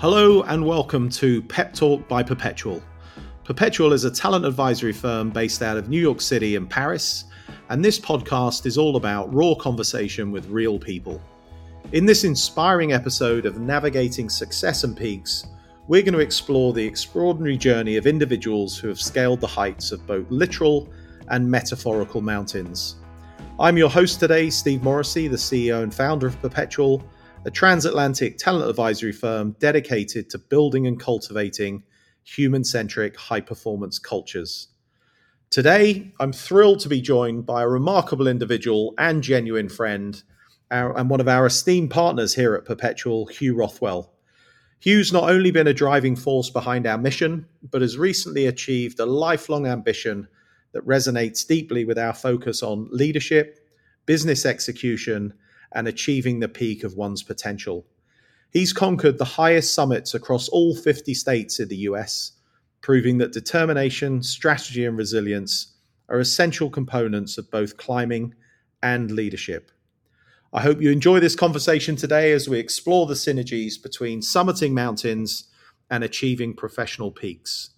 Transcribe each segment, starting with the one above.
Hello and welcome to Pep Talk by Perpetual. Perpetual is a talent advisory firm based out of New York City and Paris, and this podcast is all about raw conversation with real people. In this inspiring episode of Navigating Success and Peaks, we're going to explore the extraordinary journey of individuals who have scaled the heights of both literal and metaphorical mountains. I'm your host today, Steve Morrissey, the CEO and founder of Perpetual a transatlantic talent advisory firm dedicated to building and cultivating human centric high performance cultures. Today, I'm thrilled to be joined by a remarkable individual and genuine friend, our, and one of our esteemed partners here at Perpetual, Huw Rothwell. Huw's not only been a driving force behind our mission, but has recently achieved a lifelong ambition that resonates deeply with our focus on leadership, business execution, and achieving the peak of one's potential. He's conquered the highest summits across all 50 states in the US, proving that determination, strategy, and resilience are essential components of both climbing and leadership. I hope you enjoy this conversation today as we explore the synergies between summiting mountains and achieving professional peaks.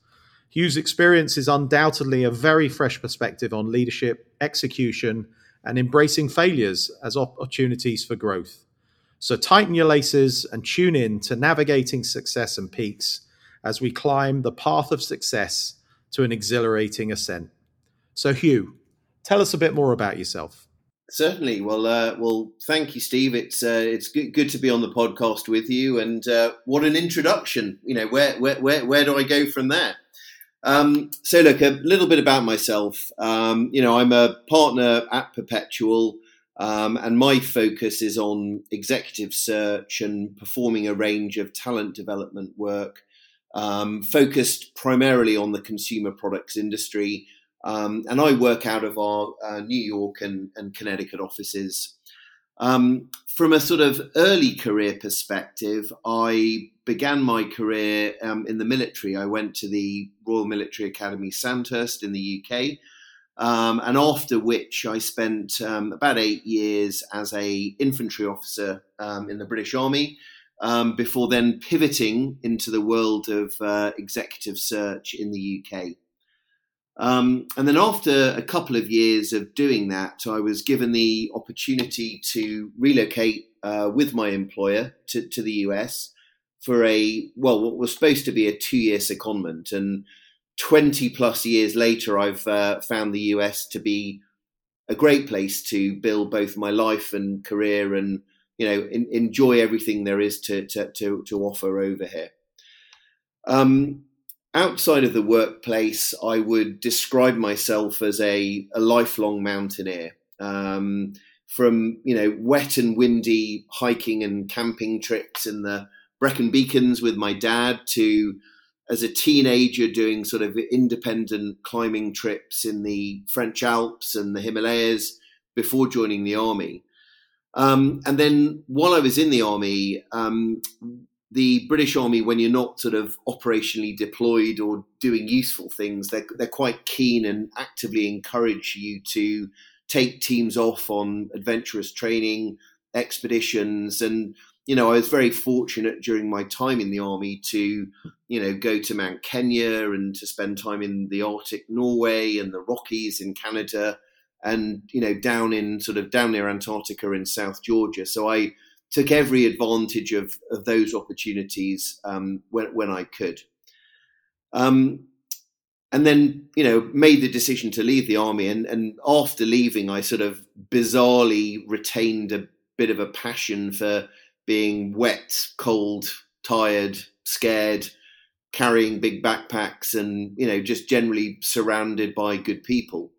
Huw's experience is undoubtedly a very fresh perspective on leadership, execution, and embracing failures as opportunities for growth. So tighten your laces and tune in to navigating success and peaks as we climb the path of success to an exhilarating ascent. So, Huw, tell us a bit more about yourself. Certainly. Well, uh, well, thank you, Steve. It's uh, it's good, good to be on the podcast with you, and uh, what an introduction. You know, where where where where do I go from there? Um, so, look, a little bit about myself. Um, you know, I'm a partner at Perpetual, um, and my focus is on executive search and performing a range of talent development work, um, focused primarily on the consumer products industry. Um, and I work out of our uh, New York and, and Connecticut offices. Um, from a sort of early career perspective, I began my career um, in the military. I went to the Royal Military Academy Sandhurst in the UK, um, and after which I spent um, about eight years as a infantry officer um, in the British Army. Um, before then pivoting into the world of uh, executive search in the UK. Um, and then after a couple of years of doing that, I was given the opportunity to relocate uh, with my employer to, to, the US for a, well, what was supposed to be a two year secondment. And 20 plus years later, I've uh, found the US to be a great place to build both my life and career and, you know, in, enjoy everything there is to, to, to, to offer over here. Um, outside of the workplace, I would describe myself as a, a lifelong mountaineer. Um, from you know wet and windy hiking and camping trips in the Brecon Beacons with my dad to as a teenager doing sort of independent climbing trips in the French Alps and the Himalayas before joining the army. Um, and then while I was in the army, um, the British Army, when you're not sort of operationally deployed or doing useful things, they're, they're quite keen and actively encourage you to take teams off on adventurous training, expeditions. And, you know, I was very fortunate during my time in the army to, you know, go to Mount Kenya and to spend time in the Arctic Norway and the Rockies in Canada and, you know, down in sort of down near Antarctica in South Georgia. So I, took every advantage of, of those opportunities um, when, when I could. Um, and then, you know, made the decision to leave the army. And, and after leaving, I sort of bizarrely retained a bit of a passion for being wet, cold, tired, scared, carrying big backpacks, and, you know, just generally surrounded by good people.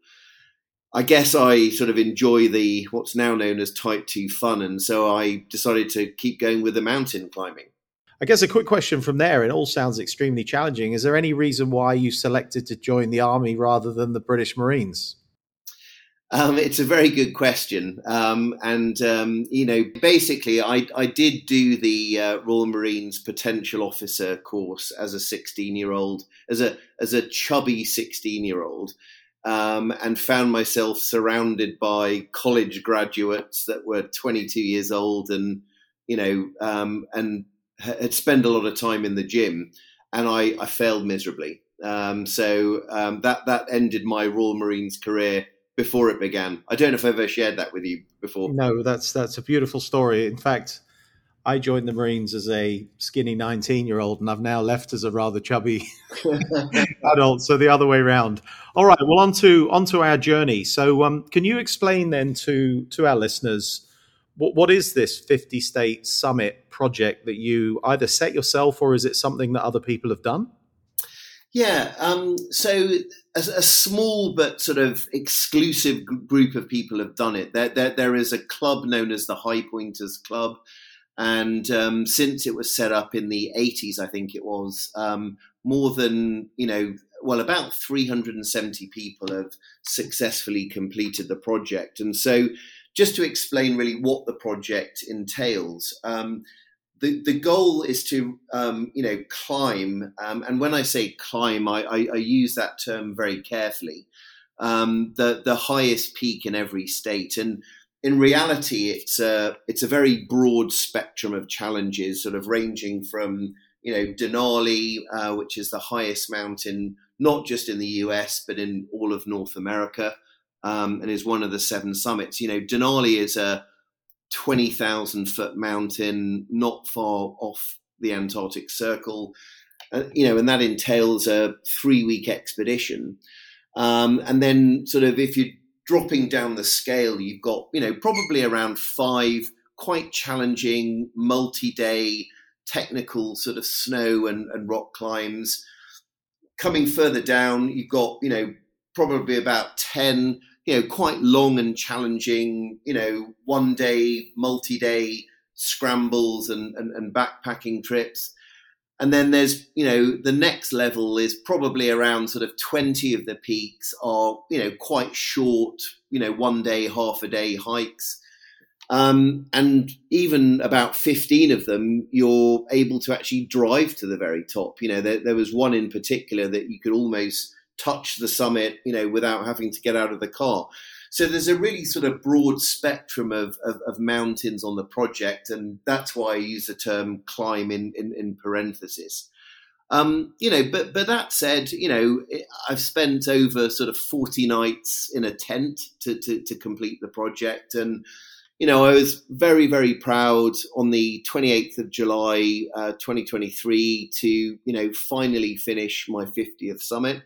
I guess I sort of enjoy the what's now known as type 2 fun. And so I decided to keep going with the mountain climbing. I guess a quick question from there. It all sounds extremely challenging. Is there any reason why you selected to join the army rather than the British Marines? Um, it's a very good question. Um, and, um, you know, basically, I, I did do the uh, Royal Marines Potential Officer course as a 16 year old, as a, as a chubby 16 year old um, and found myself surrounded by college graduates that were 22 years old and you know um, and had spent a lot of time in the gym, and I, I failed miserably. Um, so um, that that ended my Royal Marines career before it began. I don't know if I've ever shared that with you before. No, that's that's a beautiful story. In fact, I joined the Marines as a skinny 19 year old, and I've now left as a rather chubby adult. So the other way around. All right. Well, on to, on to our journey. So, um, can you explain then to, to our listeners what, what is this 50 state summit project that you either set yourself or is it something that other people have done? Yeah. Um, so, a, a, small but sort of exclusive group of people have done it. There, there, there is a club known as the High Pointers Club. And um, since it was set up in the 80s, I think it was, um, more than, you know, well, about 370 people have successfully completed the project. And so, just to explain really what the project entails, um, the, the goal is to, um, you know, climb. Um, and when I say climb, I, I, I use that term very carefully. Um, the, the highest peak in every state. And in reality, it's a it's a very broad spectrum of challenges, sort of ranging from you know Denali, uh, which is the highest mountain not just in the US but in all of North America, um, and is one of the seven summits. You know, Denali is a twenty thousand foot mountain not far off the Antarctic Circle. Uh, you know, and that entails a three week expedition. Um, and then, sort of, if you dropping down the scale, you've got, you know, probably around five quite challenging multi-day technical sort of snow and, and rock climbs. Coming further down, you've got, you know, probably about 10, you know, quite long and challenging, you know, one day, multi-day scrambles and, and, and backpacking trips. And then there's, you know, the next level is probably around sort of 20 of the peaks are, you know, quite short, you know, one day, half a day hikes. Um, and even about 15 of them, you're able to actually drive to the very top. You know, there, there was one in particular that you could almost touch the summit, you know, without having to get out of the car. So there's a really sort of broad spectrum of, of, of, mountains on the project, and that's why I use the term climb in, in, in parenthesis. Um, you know, but but that said, you know, I've spent over sort of 40 nights in a tent to, to, to complete the project, and you know, I was very very proud on the 28th of July, uh, 2023, to you know finally finish my 50th summit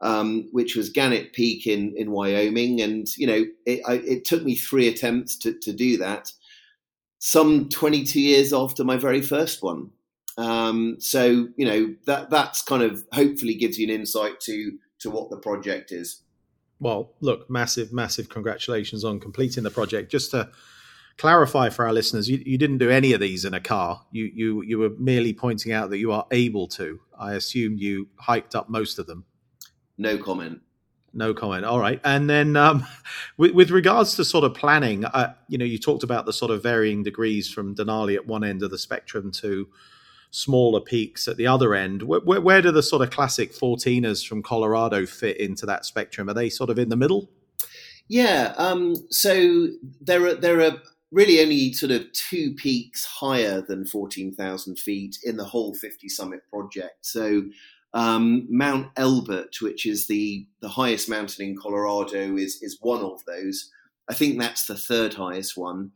um, which was Gannett Peak in, in Wyoming. And, you know, it, I, it took me three attempts to, to do that, some 22 years after my very first one. Um, so, you know, that that's kind of hopefully gives you an insight to, to what the project is. Well, look, massive, massive congratulations on completing the project. Just to clarify for our listeners, you, you didn't do any of these in a car. You, you, you were merely pointing out that you are able to. I assume you hiked up most of them. No comment. No comment. All right. And then um, with, with, regards to sort of planning, uh, you know, you talked about the sort of varying degrees from Denali at one end of the spectrum to smaller peaks at the other end. Where, where, where do the sort of classic 14ers from Colorado fit into that spectrum? Are they sort of in the middle? Yeah. Um, so there are there are really only sort of two peaks higher than 14,000 feet in the whole 50 summit project. So um, Mount Elbert, which is the, the highest mountain in Colorado, is, is one of those. I think that's the third highest one.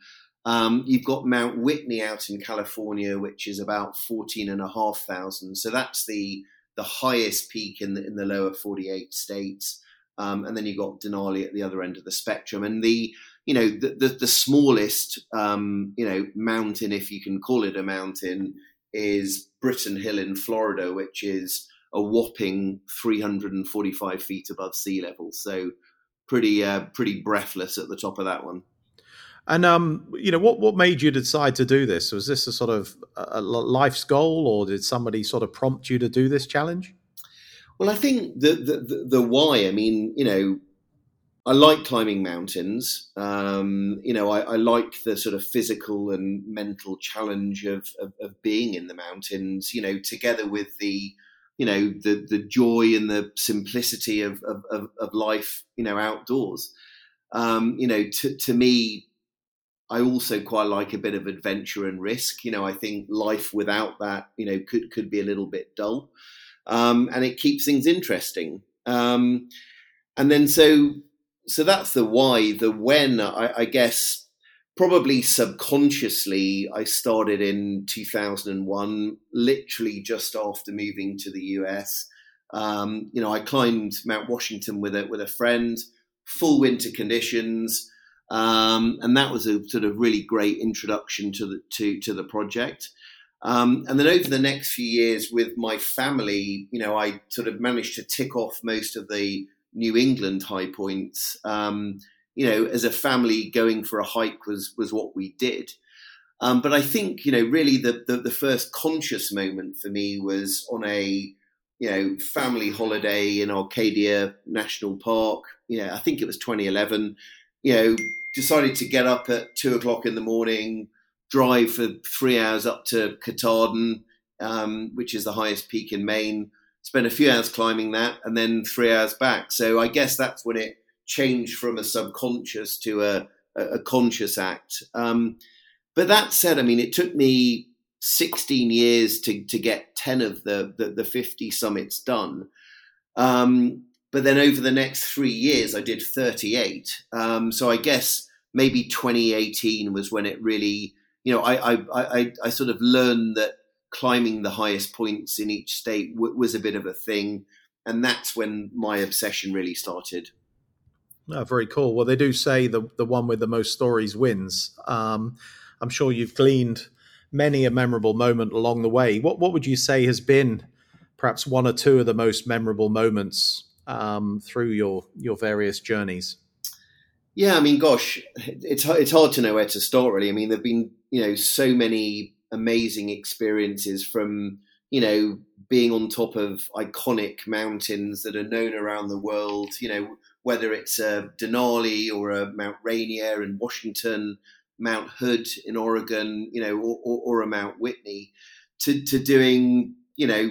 Um, you've got Mount Whitney out in California, which is about 14,500. So that's the, the highest peak in the, in the lower 48 states. Um, and then you've got Denali at the other end of the spectrum. And the, you know, the, the, the smallest, um, you know, mountain, if you can call it a mountain, is Britton Hill in Florida, which is a whopping 345 feet above sea level. So pretty uh, pretty breathless at the top of that one. And um, you know, what what made you decide to do this? Was this a sort of a life's goal, or did somebody sort of prompt you to do this challenge? Well, I think the the, the, the why. I mean, you know, I like climbing mountains. Um, you know, I, I, like the sort of physical and mental challenge of, of, of being in the mountains. You know, together with the you know the the joy and the simplicity of of, of, of life you know outdoors um, you know to, to me I also quite like a bit of adventure and risk. You know, I think life without that, you know, could could be a little bit dull, um, and it keeps things interesting. Um, and then so so that's the why. The when, I, I guess, probably subconsciously, I started in 2001, literally just after moving to the US. Um, you know, I climbed Mount Washington with a with a friend, full winter conditions. Um, and that was a sort of really great introduction to the to to the project. Um, and then over the next few years with my family, you know, I sort of managed to tick off most of the New England high points. Um, you know, as a family, going for a hike was was what we did. Um, but I think you know, really, the, the, the first conscious moment for me was on a you know family holiday in Acadia National Park. You know, I think it was 2011 you know, decided to get up at two o'clock in the morning, drive for three hours up to Katahdin, um, which is the highest peak in Maine. Spend a few hours climbing that, and then three hours back. So I guess that's when it changed from a subconscious to a, a conscious act. Um, but that said, I mean, it took me 16 years to, to get 10 of the, the, the 50 summits done. Um, but then over the next three years, I did 38. Um, so I guess maybe 2018 was when it really, you know, I, I, I, I sort of learned that climbing the highest points in each state w- was a bit of a thing. And that's when my obsession really started. Oh, very cool. Well, they do say the the one with the most stories wins. Um, I'm sure you've gleaned many a memorable moment along the way. What what would you say has been perhaps one or two of the most memorable moments um, through your your various journeys? Yeah, I mean, gosh, it's it's hard to know where to start. Really, I mean, there've been you know so many amazing experiences from you know being on top of iconic mountains that are known around the world. You know, whether it's a Denali or a Mount Rainier in Washington, Mount Hood in Oregon, you know, or, or, or a Mount Whitney, to to doing you know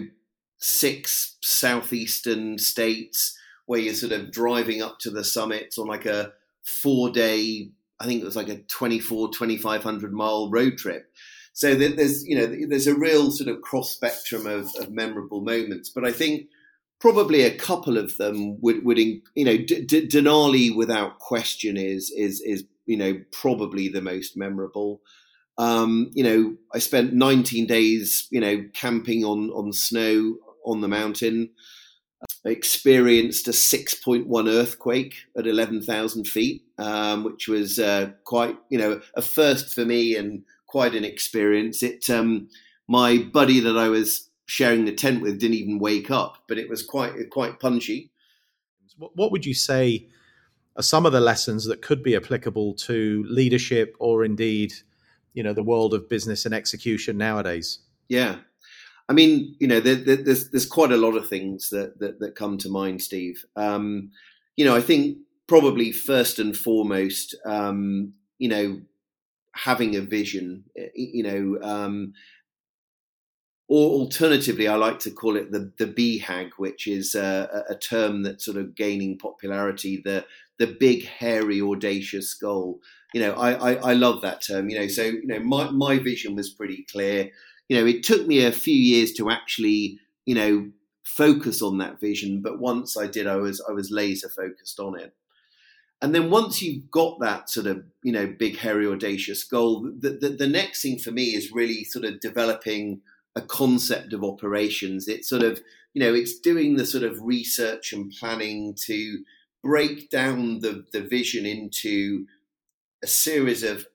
six southeastern states where you're sort of driving up to the summits on like a four day, I think it was like a 24, 2500 mile road trip. So there's, you know, there's a real sort of cross spectrum of, of memorable moments. But I think probably a couple of them would, would you know, D- D- Denali without question is, is, is, you know, probably the most memorable. Um, you know, I spent 19 days, you know, camping on on snow on the mountain. I experienced a 6.1 earthquake at 11,000 feet, um, which was uh, quite, you know, a first for me and quite an experience. It, um, my buddy that I was sharing the tent with didn't even wake up, but it was quite, quite punchy. What would you say are some of the lessons that could be applicable to leadership or indeed, you know, the world of business and execution nowadays? Yeah. I mean, you know, there, there, there's there's quite a lot of things that that, that come to mind, Steve. Um, you know, I think probably first and foremost, um, you know, having a vision. You know, um, or alternatively, I like to call it the the BHAG, which is a, a term that's sort of gaining popularity. The the big, hairy, audacious goal. You know, I, I, I love that term. You know, so you know, my my vision was pretty clear you know, it took me a few years to actually, you know, focus on that vision. But once I did, I was I was laser focused on it. And then once you've got that sort of, you know, big, hairy, audacious goal, the, the, the next thing for me is really sort of developing a concept of operations. It's sort of, you know, it's doing the sort of research and planning to break down the, the vision into a series of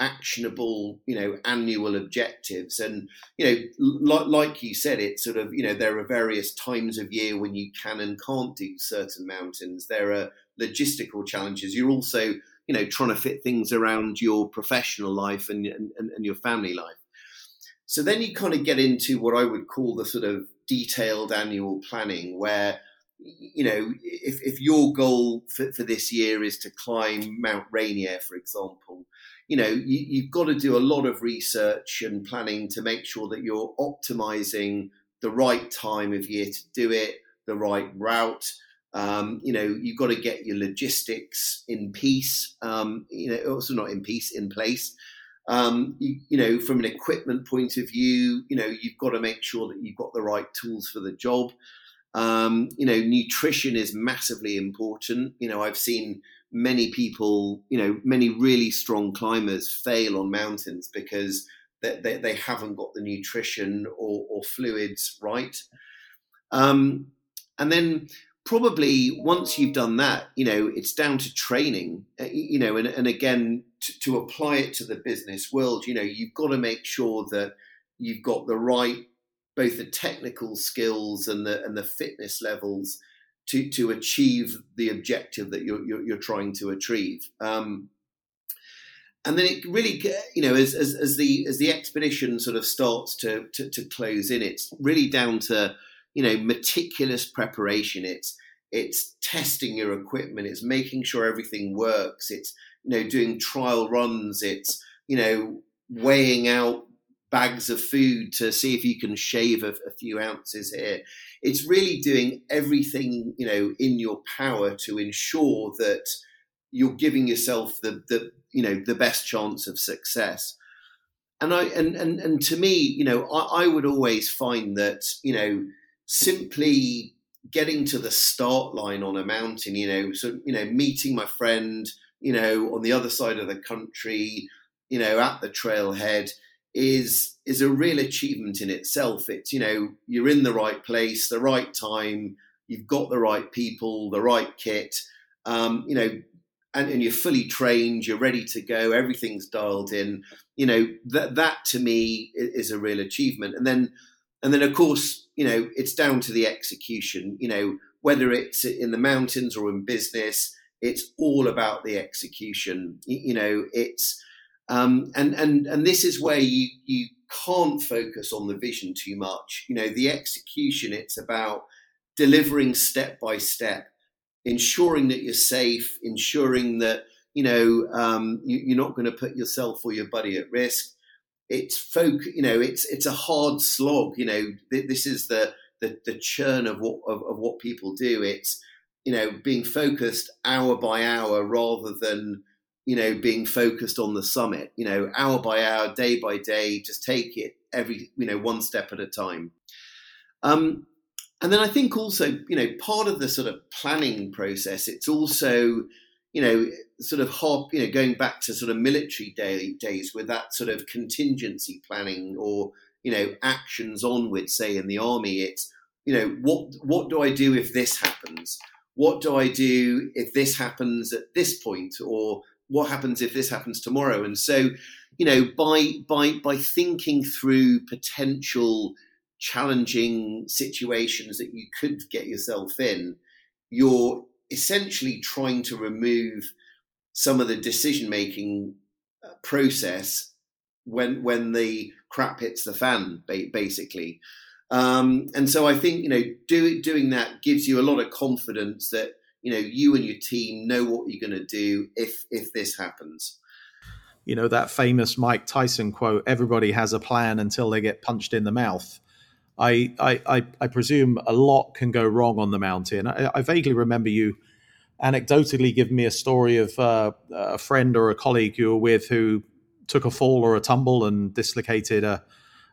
actionable, you know, annual objectives. And, you know, like, like you said, it's sort of, you know, there are various times of year when you can and can't do certain mountains. There are logistical challenges. You're also, you know, trying to fit things around your professional life and, and, and your family life. So then you kind of get into what I would call the sort of detailed annual planning where you know, if, if your goal for, for this year is to climb Mount Rainier, for example, you know, you, have got to do a lot of research and planning to make sure that you're optimizing the right time of year to do it, the right route, Um, you know, you've got to get your logistics in peace. Um, you know, also not in peace, in place. Um, you, you, know, from an equipment point of view, you know, you've got to make sure that you've got the right tools for the job. Um, you know, nutrition is massively important. You know, I've seen many people, you know, many really strong climbers fail on mountains because they, they, they haven't got the nutrition or, or fluids right. Um, and then probably once you've done that, you know, it's down to training, uh, you know, and, and again, to, to apply it to the business world, you know, you've got to make sure that you've got the right, both the technical skills and the and the fitness levels to to achieve the objective that you're you're, you're trying to achieve. Um, and then it really, you know, as, as, as the as the expedition sort of starts to, to, to close in, it's really down to you know meticulous preparation. It's it's testing your equipment. It's making sure everything works. It's you know doing trial runs. It's you know weighing out bags of food to see if you can shave a, a, few ounces here. It's really doing everything you know in your power to ensure that you're giving yourself the the you know the best chance of success. And I and and and to me, you know, I, I would always find that you know simply getting to the start line on a mountain, you know, so you know, meeting my friend, you know, on the other side of the country, you know, at the trailhead is is a real achievement in itself. It's you know you're in the right place, the right time, you've got the right people, the right kit, um, you know, and, and you're fully trained, you're ready to go, everything's dialed in. You know that that to me is a real achievement. And then and then of course you know it's down to the execution. You know whether it's in the mountains or in business, it's all about the execution. You know it's um, and and and this is where you you can't focus on the vision too much. You know, the execution. It's about delivering step by step, ensuring that you're safe, ensuring that you know um, you, are not going to put yourself or your buddy at risk. It's folk. You know, it's it's a hard slog. You know, th- this is the the, the churn of what of, of what people do. It's you know being focused hour by hour rather than you know, being focused on the summit, you know, hour by hour, day by day, just take it every, you know, one step at a time. Um, and then I think also, you know, part of the sort of planning process, it's also, you know, sort of hop, you know, going back to sort of military day, days with that sort of contingency planning or, you know, actions onward, say in the army, it's, you know, what what do I do if this happens? What do I do if this happens at this point? Or what happens if this happens tomorrow? And so, you know, by by by thinking through potential challenging situations that you could get yourself in, you're essentially trying to remove some of the decision making uh, process when when the crap hits the fan, basically. Um, and so I think you know do, doing that gives you a lot of confidence that you know you and your team know what you're going to do if if this happens you know that famous mike tyson quote everybody has a plan until they get punched in the mouth i i i, presume a lot can go wrong on the mountain I, I, vaguely remember you anecdotally giving me a story of uh, a friend or a colleague you were with who took a fall or a tumble and dislocated a,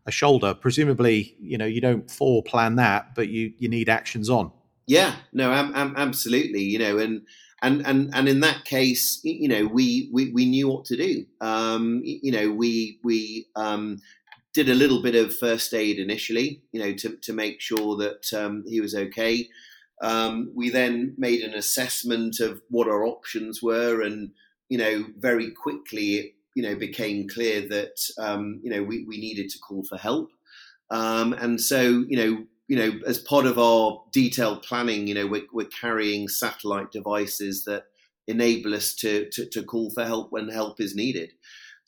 a shoulder presumably you know you don't plan that but you you need actions on yeah, no, am, am, absolutely. You know, and and and and in that case, you know, we we, we knew what to do. Um, you know, we we um, did a little bit of first aid initially, you know, to to make sure that um, he was okay. Um, we then made an assessment of what our options were, and you know, very quickly, it, you know, became clear that um, you know we, we needed to call for help. Um, and so, you know, you know, as part of our detailed planning, you know, we're, we're carrying satellite devices that enable us to, to, to call for help when help is needed.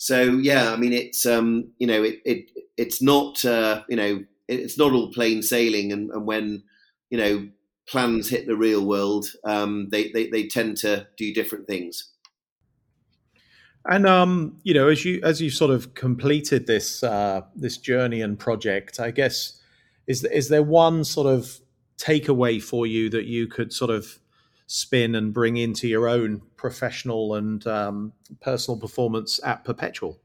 So yeah, I mean, it's um, you know, it, it it's not uh, you know, it's not all plain sailing, and, and when you know plans hit the real world, um, they, they they tend to do different things. And um, you know, as you as you sort of completed this uh, this journey and project, I guess is is there one sort of takeaway for you that you could sort of spin and bring into your own professional and um, personal performance at Perpetual?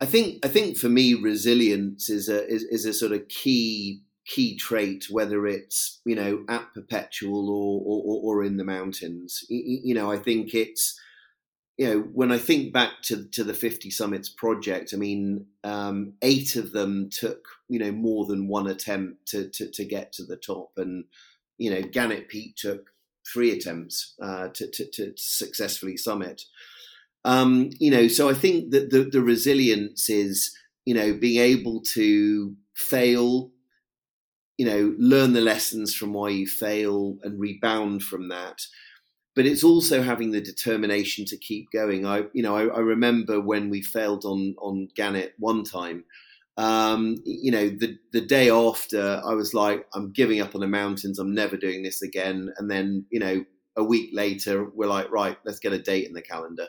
I think I think for me resilience is a is, is a sort of key key trait, whether it's you know at Perpetual or or, or in the mountains. You, you, know, I think it's you know when I think back to to the 50 Summits project, I mean, um, eight of them took you know more than one attempt to to, to get to the top, and you know Gannett Peak took three attempts uh, to, to, to successfully summit. Um, you know, so I think that the, the resilience is, you know, being able to fail, you know, learn the lessons from why you fail and rebound from that. But it's also having the determination to keep going. I, you know, I, I remember when we failed on on Gannett one time. Um, you know, the the day after, I was like, I'm giving up on the mountains. I'm never doing this again. And then, you know, a week later, we're like, right, let's get a date in the calendar.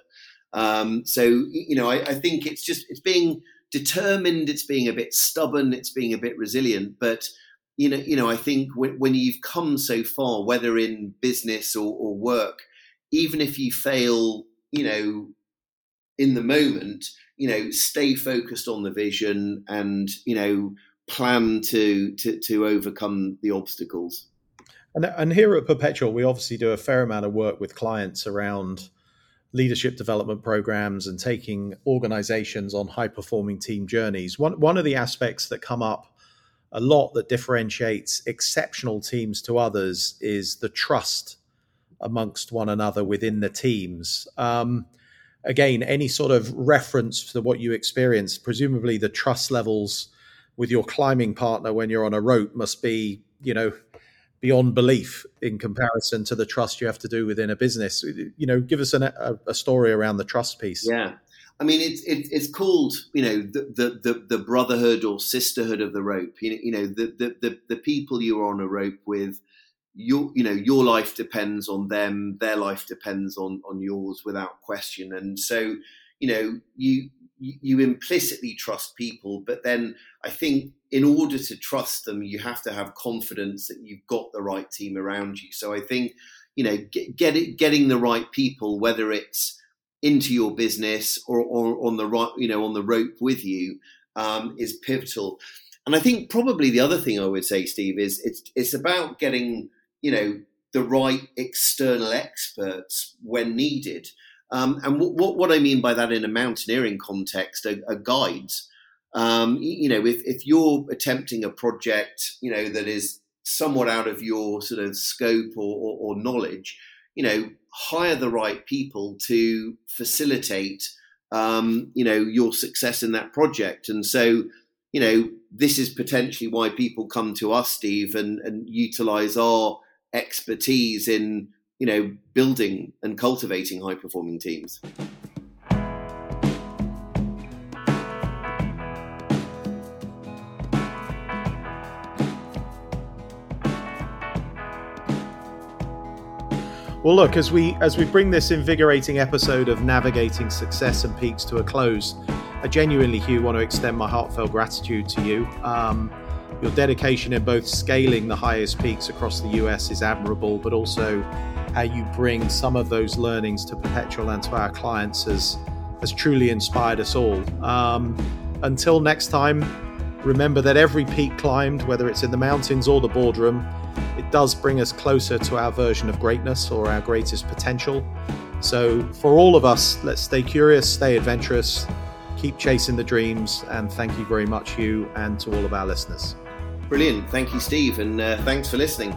Um, so you know, I, I, think it's just it's being determined, it's being a bit stubborn, it's being a bit resilient. But you know, you know, I think when, when you've come so far, whether in business or, or work, even if you fail, you know, in the moment, you know, stay focused on the vision and you know plan to to to overcome the obstacles. And, and here at Perpetual, we obviously do a fair amount of work with clients around leadership development programs and taking organizations on high performing team journeys. One, one of the aspects that come up a lot that differentiates exceptional teams to others is the trust amongst one another within the teams. Um, again, any sort of reference to what you experience, presumably the trust levels with your climbing partner when you're on a rope must be, you know, beyond belief in comparison to the trust you have to do within a business. You know, give us an, a, a, story around the trust piece. Yeah. I mean, it's it, it's called you know the, the, the the brotherhood or sisterhood of the rope. You know, you know the, the the the people you are on a rope with. Your you know your life depends on them. Their life depends on on yours without question. And so you know you you implicitly trust people, but then I think in order to trust them, you have to have confidence that you've got the right team around you. So I think, you know, get, get it, getting the right people, whether it's into your business or, or on the right, you know, on the rope with you, um, is pivotal. And I think probably the other thing I would say, Steve, is it's it's about getting, you know, the right external experts when needed. Um, and what, what I mean by that in a mountaineering context are, are guides. Um, you know, if, if you're attempting a project, you know, that is somewhat out of your sort of scope or, or, or knowledge, you know, hire the right people to facilitate, um, you know, your success in that project. And so, you know, this is potentially why people come to us, Steve, and, and utilize our expertise in, you know, building and cultivating high performing teams. Well, look as we as we bring this invigorating episode of navigating success and peaks to a close, I genuinely, Huw, want to extend my heartfelt gratitude to you. Um, your dedication in both scaling the highest peaks across the US is admirable, but also how you bring some of those learnings to Perpetual and to our clients has has truly inspired us all. Um, until next time, remember that every peak climbed, whether it's in the mountains or the boardroom, it does bring us closer to our version of greatness or our greatest potential. So, for all of us, let's stay curious, stay adventurous, keep chasing the dreams, and thank you very much, you, and to all of our listeners. Brilliant. Thank you, Steve, and uh, thanks for listening.